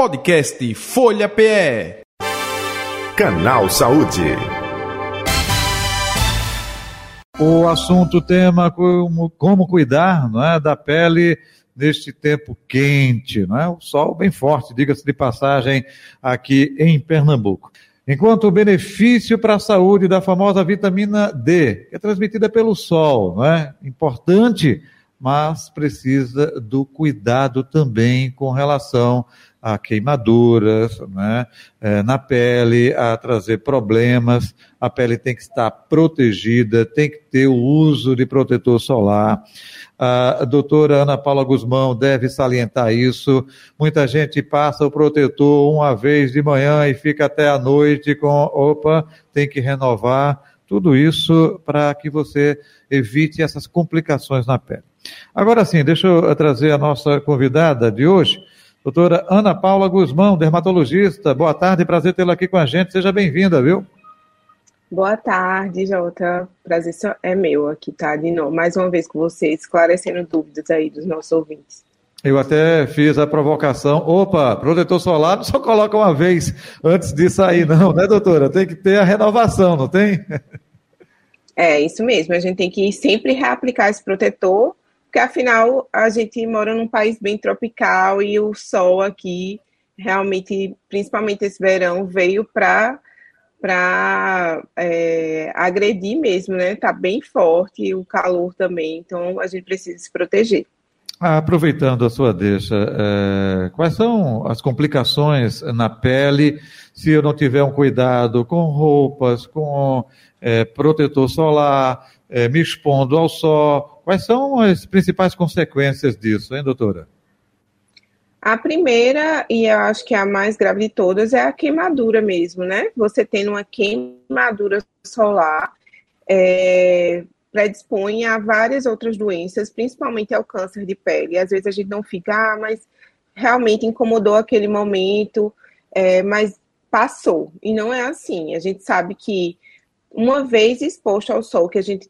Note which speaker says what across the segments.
Speaker 1: Podcast Folha PE.
Speaker 2: Canal Saúde.
Speaker 3: O assunto, tema, como, como cuidar não é, da pele neste tempo quente, não é? O sol bem forte, diga-se de passagem, aqui em Pernambuco. Enquanto o benefício para a saúde da famosa vitamina D, que é transmitida pelo sol, não é? Importante, mas precisa do cuidado também com relação a queimaduras né, é, na pele, a trazer problemas. A pele tem que estar protegida, tem que ter o uso de protetor solar. A doutora Ana Paula Guzmão deve salientar isso. Muita gente passa o protetor uma vez de manhã e fica até a noite com, opa, tem que renovar. Tudo isso para que você evite essas complicações na pele. Agora sim, deixa eu trazer a nossa convidada de hoje. Doutora Ana Paula Guzmão, dermatologista. Boa tarde, prazer tê-la aqui com a gente. Seja bem-vinda, viu?
Speaker 4: Boa tarde, Jota. Prazer é meu aqui, tá? De novo, mais uma vez com você, esclarecendo dúvidas aí dos nossos ouvintes.
Speaker 3: Eu até fiz a provocação. Opa, protetor solar não só coloca uma vez antes de sair, não, né, doutora? Tem que ter a renovação, não tem?
Speaker 4: É, isso mesmo. A gente tem que sempre reaplicar esse protetor porque afinal a gente mora num país bem tropical e o sol aqui realmente, principalmente esse verão, veio para para é, agredir mesmo, né? Tá bem forte o calor também, então a gente precisa se proteger.
Speaker 3: Aproveitando a sua deixa, é, quais são as complicações na pele se eu não tiver um cuidado com roupas, com é, protetor solar, é, me expondo ao sol. Quais são as principais consequências disso, hein, doutora?
Speaker 4: A primeira, e eu acho que é a mais grave de todas, é a queimadura mesmo, né? Você tendo uma queimadura solar, é, predispõe a várias outras doenças, principalmente ao câncer de pele. Às vezes a gente não fica, ah, mas realmente incomodou aquele momento, é, mas passou. E não é assim. A gente sabe que uma vez exposto ao sol, que a gente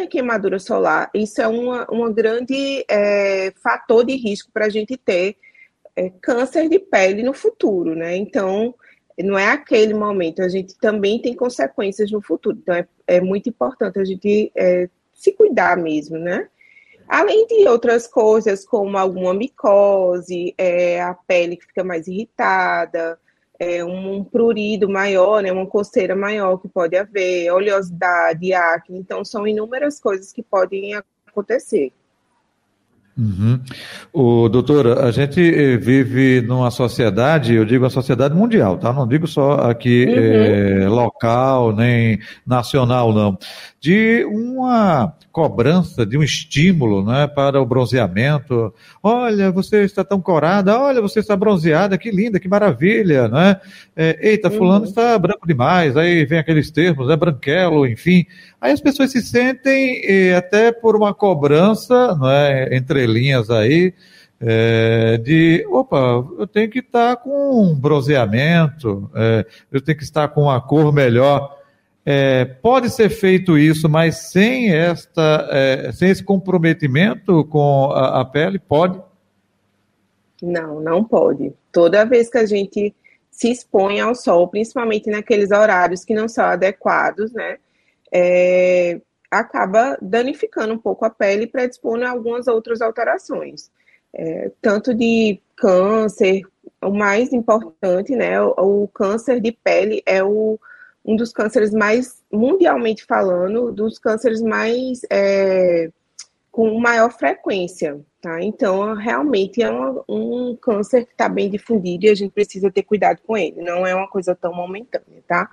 Speaker 4: a queimadura solar, isso é uma, uma grande é, fator de risco para a gente ter é, câncer de pele no futuro, né? Então, não é aquele momento, a gente também tem consequências no futuro. Então, é, é muito importante a gente é, se cuidar mesmo, né? Além de outras coisas, como alguma micose, é, a pele que fica mais irritada, é, um prurido maior, né, uma coceira maior que pode haver, oleosidade, acne. Então, são inúmeras coisas que podem acontecer.
Speaker 3: Uhum. O doutor, a gente eh, vive numa sociedade, eu digo a sociedade mundial, tá? Não digo só aqui uhum. é, local nem nacional, não, de uma cobrança, de um estímulo, né, para o bronzeamento. Olha, você está tão corada, olha, você está bronzeada, que linda, que maravilha, né? É, Eita, fulano uhum. está branco demais. Aí vem aqueles termos, é branquelo, enfim. Aí as pessoas se sentem eh, até por uma cobrança, não é, entre linhas aí, é, de, opa, eu tenho que estar com um bronzeamento, é, eu tenho que estar com uma cor melhor. É, pode ser feito isso, mas sem esta, é, sem esse comprometimento com a, a, pele, pode?
Speaker 4: Não, não pode. Toda vez que a gente se expõe ao sol, principalmente naqueles horários que não são adequados, né, é, acaba danificando um pouco a pele e predispondo a algumas outras alterações, é, tanto de câncer, o mais importante, né, o, o câncer de pele é o um dos cânceres mais, mundialmente falando, dos cânceres mais é, com maior frequência, tá? Então, realmente é um câncer que está bem difundido e a gente precisa ter cuidado com ele, não é uma coisa tão momentânea, tá?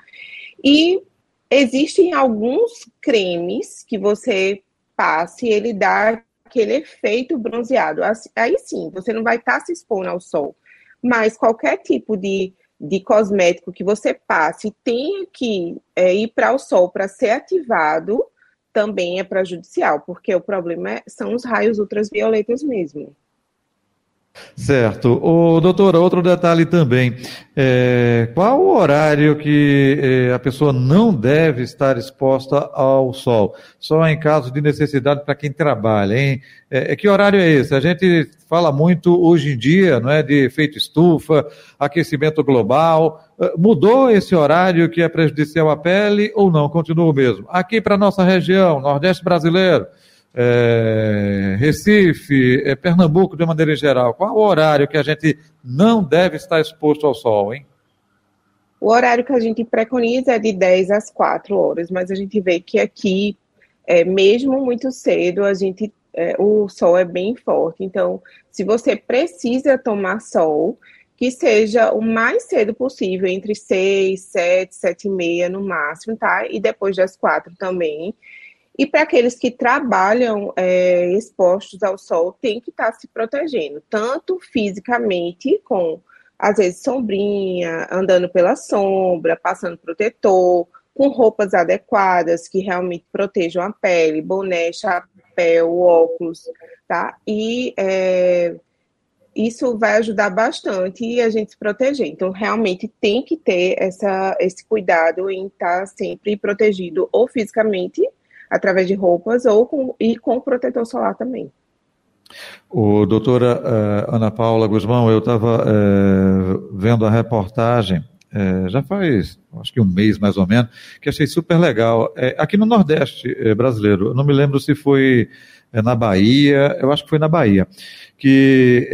Speaker 4: E existem alguns cremes que você passe e ele dá aquele efeito bronzeado. Aí sim, você não vai estar tá se expondo ao sol, mas qualquer tipo de de cosmético que você passe tenha que é, ir para o sol para ser ativado, também é prejudicial, porque o problema é, são os raios ultravioletas mesmo.
Speaker 3: Certo. O doutor, outro detalhe também. É, qual o horário que é, a pessoa não deve estar exposta ao sol? Só em caso de necessidade para quem trabalha, hein? É, é, que horário é esse? A gente fala muito hoje em dia, não é, de efeito estufa, aquecimento global. É, mudou esse horário que é prejudicial à pele ou não? Continua o mesmo? Aqui para nossa região, Nordeste brasileiro é, Recife, é, Pernambuco de maneira geral, qual o horário que a gente não deve estar exposto ao sol, hein?
Speaker 4: O horário que a gente preconiza é de 10 às 4 horas, mas a gente vê que aqui, é, mesmo muito cedo, a gente, é, o sol é bem forte. Então, se você precisa tomar sol, que seja o mais cedo possível, entre 6, 7, 7 e meia no máximo, tá? E depois das 4 também. E para aqueles que trabalham é, expostos ao sol, tem que estar tá se protegendo, tanto fisicamente, com às vezes sombrinha, andando pela sombra, passando protetor, com roupas adequadas que realmente protejam a pele, boné, chapéu, óculos, tá? E é, isso vai ajudar bastante a gente se proteger. Então, realmente tem que ter essa, esse cuidado em estar tá sempre protegido, ou fisicamente, através de roupas ou com, e com protetor solar também.
Speaker 3: O doutora uh, Ana Paula Guzmão, eu estava uh, eh, vendo a reportagem uh, já faz acho que um mês mais ou menos, que achei super legal. aqui no Nordeste brasileiro, eu não me lembro se foi na Bahia, eu acho que foi na Bahia, que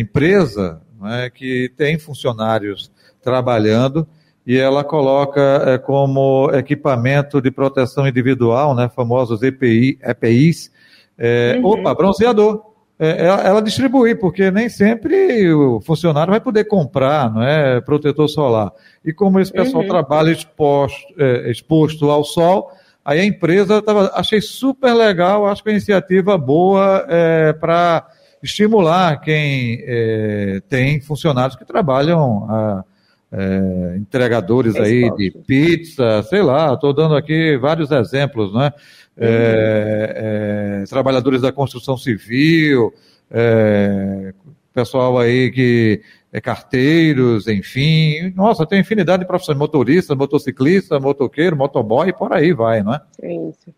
Speaker 3: empresa é, que tem funcionários trabalhando e ela coloca é, como equipamento de proteção individual, né, famosos EPI, EPIs, é, uhum. opa, bronzeador. É, ela, ela, distribui, porque nem sempre o funcionário vai poder comprar não é, protetor solar. E como esse pessoal uhum. trabalha exposto, é, exposto ao sol, aí a empresa tava, achei super legal, acho que a iniciativa boa é, para estimular quem é, tem funcionários que trabalham a, é, entregadores é aí de pizza, sei lá, estou dando aqui vários exemplos, né? É, é, trabalhadores da construção civil, é, pessoal aí que é carteiros, enfim, nossa, tem infinidade de profissões, motorista, motociclista, motoqueiro, motoboy, por aí vai, não é?
Speaker 4: Isso.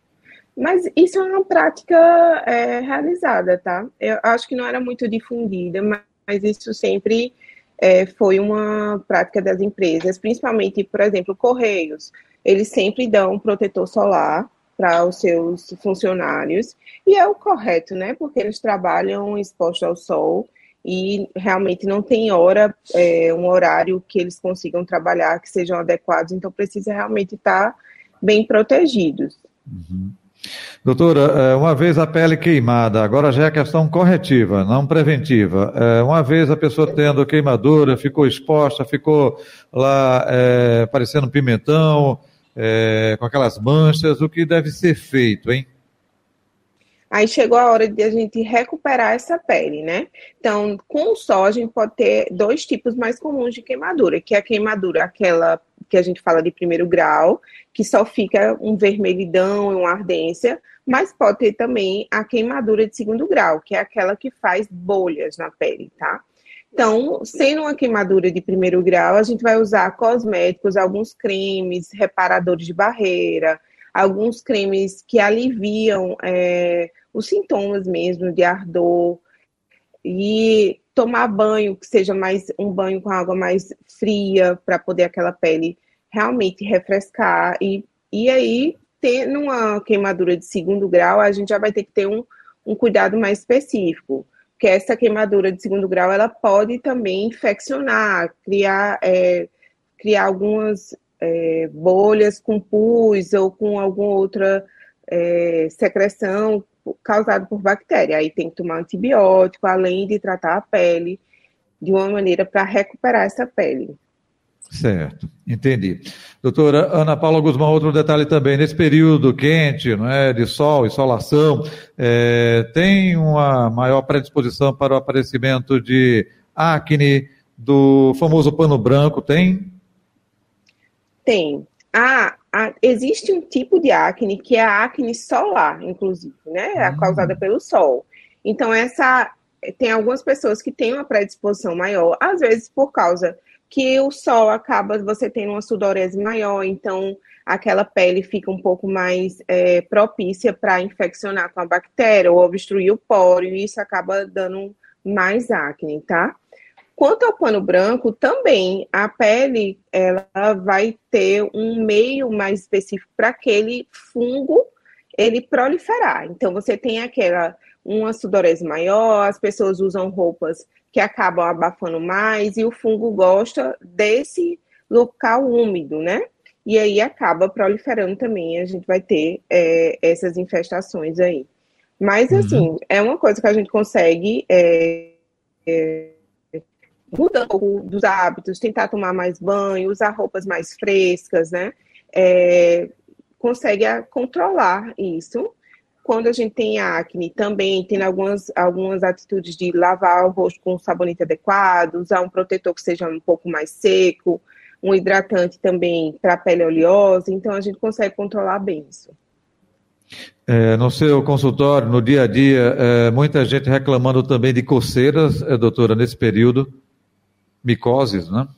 Speaker 4: Mas isso é uma prática é, realizada, tá? Eu acho que não era muito difundida, mas isso sempre é, foi uma prática das empresas, principalmente, por exemplo, Correios. Eles sempre dão um protetor solar para os seus funcionários, e é o correto, né? Porque eles trabalham expostos ao sol e realmente não tem hora, é, um horário que eles consigam trabalhar que sejam adequados, então precisa realmente estar bem protegidos.
Speaker 3: Uhum. Doutora, é, uma vez a pele queimada, agora já é questão corretiva, não preventiva. É, uma vez a pessoa tendo queimadura, ficou exposta, ficou lá é, parecendo pimentão, é, com aquelas manchas, o que deve ser feito, hein?
Speaker 4: Aí chegou a hora de a gente recuperar essa pele, né? Então, com o sol, a gente pode ter dois tipos mais comuns de queimadura, que é a queimadura, aquela que a gente fala de primeiro grau, que só fica um vermelhidão e uma ardência, mas pode ter também a queimadura de segundo grau, que é aquela que faz bolhas na pele, tá? Então, sendo uma queimadura de primeiro grau, a gente vai usar cosméticos, alguns cremes, reparadores de barreira, alguns cremes que aliviam é, os sintomas mesmo de ardor, e tomar banho, que seja mais um banho com água mais fria, para poder aquela pele realmente refrescar. E, e aí, tendo uma queimadura de segundo grau, a gente já vai ter que ter um, um cuidado mais específico. Porque essa queimadura de segundo grau, ela pode também infeccionar, criar, é, criar algumas é, bolhas com pus ou com alguma outra é, secreção causada por bactéria. Aí tem que tomar antibiótico, além de tratar a pele de uma maneira para recuperar essa pele.
Speaker 3: Certo, entendi. Doutora Ana Paula Guzmão, outro detalhe também, nesse período quente, não é, de sol, insolação, é, tem uma maior predisposição para o aparecimento de acne, do famoso pano branco, tem?
Speaker 4: Tem. Ah, existe um tipo de acne que é a acne solar, inclusive, né? É hum. causada pelo sol. Então, essa tem algumas pessoas que têm uma predisposição maior, às vezes por causa que o sol acaba você tendo uma sudorese maior, então aquela pele fica um pouco mais é, propícia para infeccionar com a bactéria ou obstruir o poro, e isso acaba dando mais acne, tá? Quanto ao pano branco, também a pele ela vai ter um meio mais específico para aquele fungo ele proliferar. Então você tem aquela uma sudorese maior, as pessoas usam roupas que acabam abafando mais e o fungo gosta desse local úmido, né? E aí acaba proliferando também, a gente vai ter é, essas infestações aí. Mas, uhum. assim, é uma coisa que a gente consegue é, é, mudar um pouco dos hábitos, tentar tomar mais banho, usar roupas mais frescas, né? É, consegue controlar isso. Quando a gente tem acne, também tem algumas, algumas atitudes de lavar o rosto com um sabonete adequado, usar um protetor que seja um pouco mais seco, um hidratante também para pele oleosa, então a gente consegue controlar bem isso.
Speaker 3: É, no seu consultório, no dia a dia, é, muita gente reclamando também de coceiras, é, doutora, nesse período, micoses, né?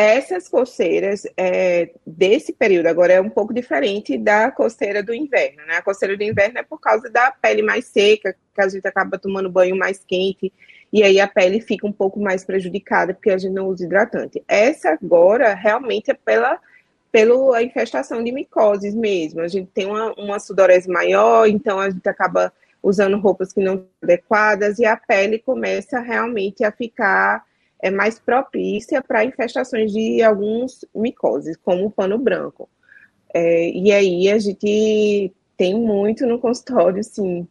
Speaker 4: Essas coceiras é, desse período agora é um pouco diferente da coceira do inverno, né? A coceira do inverno é por causa da pele mais seca, que a gente acaba tomando banho mais quente, e aí a pele fica um pouco mais prejudicada porque a gente não usa hidratante. Essa agora realmente é pela pela infestação de micoses mesmo. A gente tem uma, uma sudorese maior, então a gente acaba usando roupas que não são adequadas e a pele começa realmente a ficar é mais propícia para infestações de alguns micoses, como o pano branco. É, e aí a gente tem muito no consultório, sim.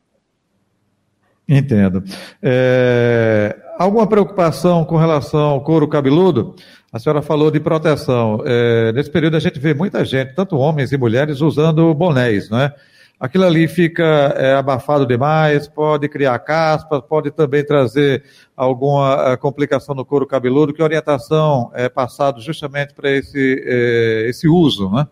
Speaker 3: Entendo. É, alguma preocupação com relação ao couro cabeludo? A senhora falou de proteção. É, nesse período a gente vê muita gente, tanto homens e mulheres, usando bonés, não é? Aquilo ali fica é, abafado demais, pode criar caspas, pode também trazer alguma eh, complicação no couro cabeludo. Que orientação é passado justamente para esse, é, esse uso, né?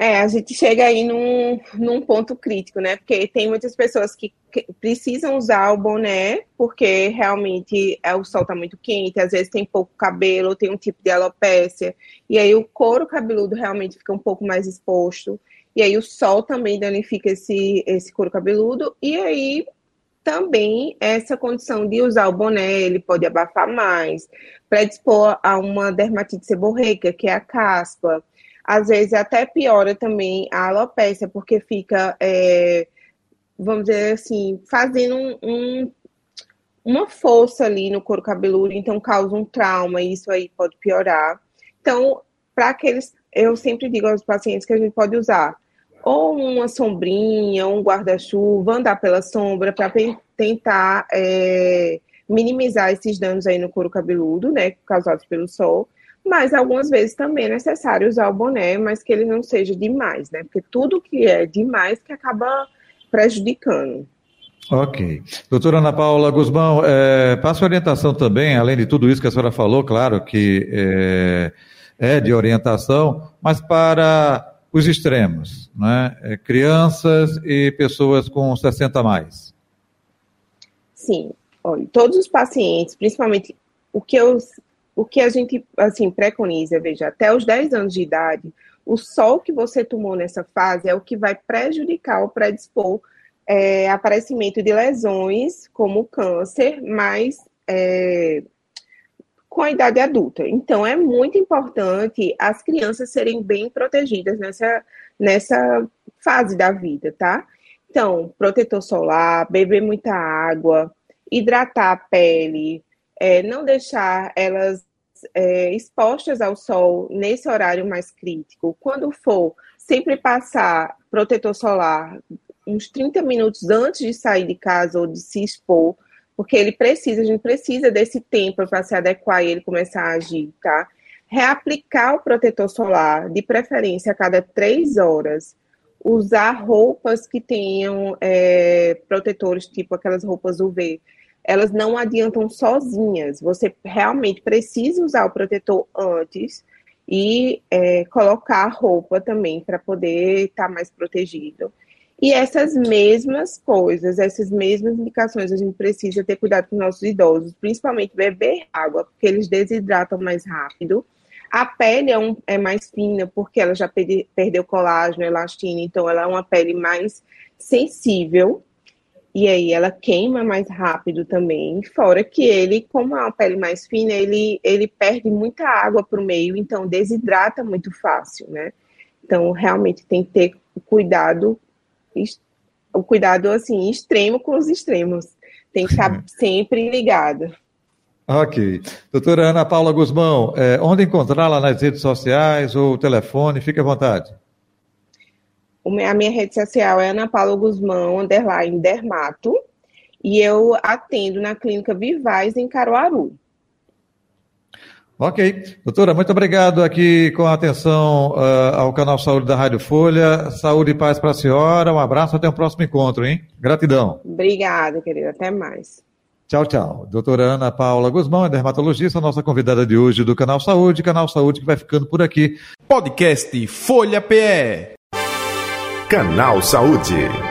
Speaker 4: É, a gente chega aí num, num ponto crítico, né? Porque tem muitas pessoas que, que precisam usar o boné porque realmente é, o sol está muito quente, às vezes tem pouco cabelo, tem um tipo de alopécia, e aí o couro cabeludo realmente fica um pouco mais exposto. E aí o sol também danifica esse, esse couro cabeludo. E aí também essa condição de usar o boné, ele pode abafar mais, predispor a uma dermatite seborreica, que é a caspa. Às vezes até piora também a alopecia, porque fica, é, vamos dizer assim, fazendo um, um, uma força ali no couro cabeludo, então causa um trauma, e isso aí pode piorar. Então, para aqueles, eu sempre digo aos pacientes que a gente pode usar ou uma sombrinha, um guarda-chuva, andar pela sombra para tentar é, minimizar esses danos aí no couro cabeludo, né, causados pelo sol. Mas algumas vezes também é necessário usar o boné, mas que ele não seja demais, né? Porque tudo que é demais que acaba prejudicando.
Speaker 3: Ok. Doutora Ana Paula Guzmão, é, passa orientação também, além de tudo isso que a senhora falou, claro que é, é de orientação, mas para os extremos, né? É, crianças e pessoas com 60 a mais.
Speaker 4: Sim, olha, todos os pacientes, principalmente o que, eu, o que a gente assim preconiza, veja, até os 10 anos de idade, o sol que você tomou nessa fase é o que vai prejudicar ou predispor é, aparecimento de lesões como câncer, mais é, com a idade adulta. Então, é muito importante as crianças serem bem protegidas nessa, nessa fase da vida, tá? Então, protetor solar, beber muita água, hidratar a pele, é, não deixar elas é, expostas ao sol nesse horário mais crítico. Quando for, sempre passar protetor solar uns 30 minutos antes de sair de casa ou de se expor, porque ele precisa, a gente precisa desse tempo para se adequar e ele começar a agir, tá? Reaplicar o protetor solar, de preferência a cada três horas. Usar roupas que tenham é, protetores, tipo aquelas roupas UV. Elas não adiantam sozinhas. Você realmente precisa usar o protetor antes e é, colocar a roupa também para poder estar tá mais protegido. E essas mesmas coisas, essas mesmas indicações, a gente precisa ter cuidado com nossos idosos, principalmente beber água, porque eles desidratam mais rápido. A pele é, um, é mais fina, porque ela já perde, perdeu colágeno, elastina, então ela é uma pele mais sensível. E aí ela queima mais rápido também. Fora que ele, como é uma pele mais fina, ele, ele perde muita água para o meio, então desidrata muito fácil, né? Então, realmente tem que ter cuidado o cuidado assim extremo com os extremos. Tem que estar sempre ligado.
Speaker 3: Ok. Doutora Ana Paula Guzmão, é, onde encontrá-la nas redes sociais ou telefone? Fique à vontade.
Speaker 4: A minha rede social é Ana Paula Guzmão, underline dermato, e eu atendo na clínica Vivais, em Caruaru.
Speaker 3: Ok. Doutora, muito obrigado aqui com a atenção uh, ao canal Saúde da Rádio Folha. Saúde e paz para a senhora. Um abraço, até o próximo encontro, hein? Gratidão.
Speaker 4: Obrigada, querida. Até mais.
Speaker 3: Tchau, tchau. Doutora Ana Paula Guzmão, é dermatologista, nossa convidada de hoje do Canal Saúde. Canal Saúde que vai ficando por aqui.
Speaker 1: Podcast Folha PE.
Speaker 2: Canal Saúde.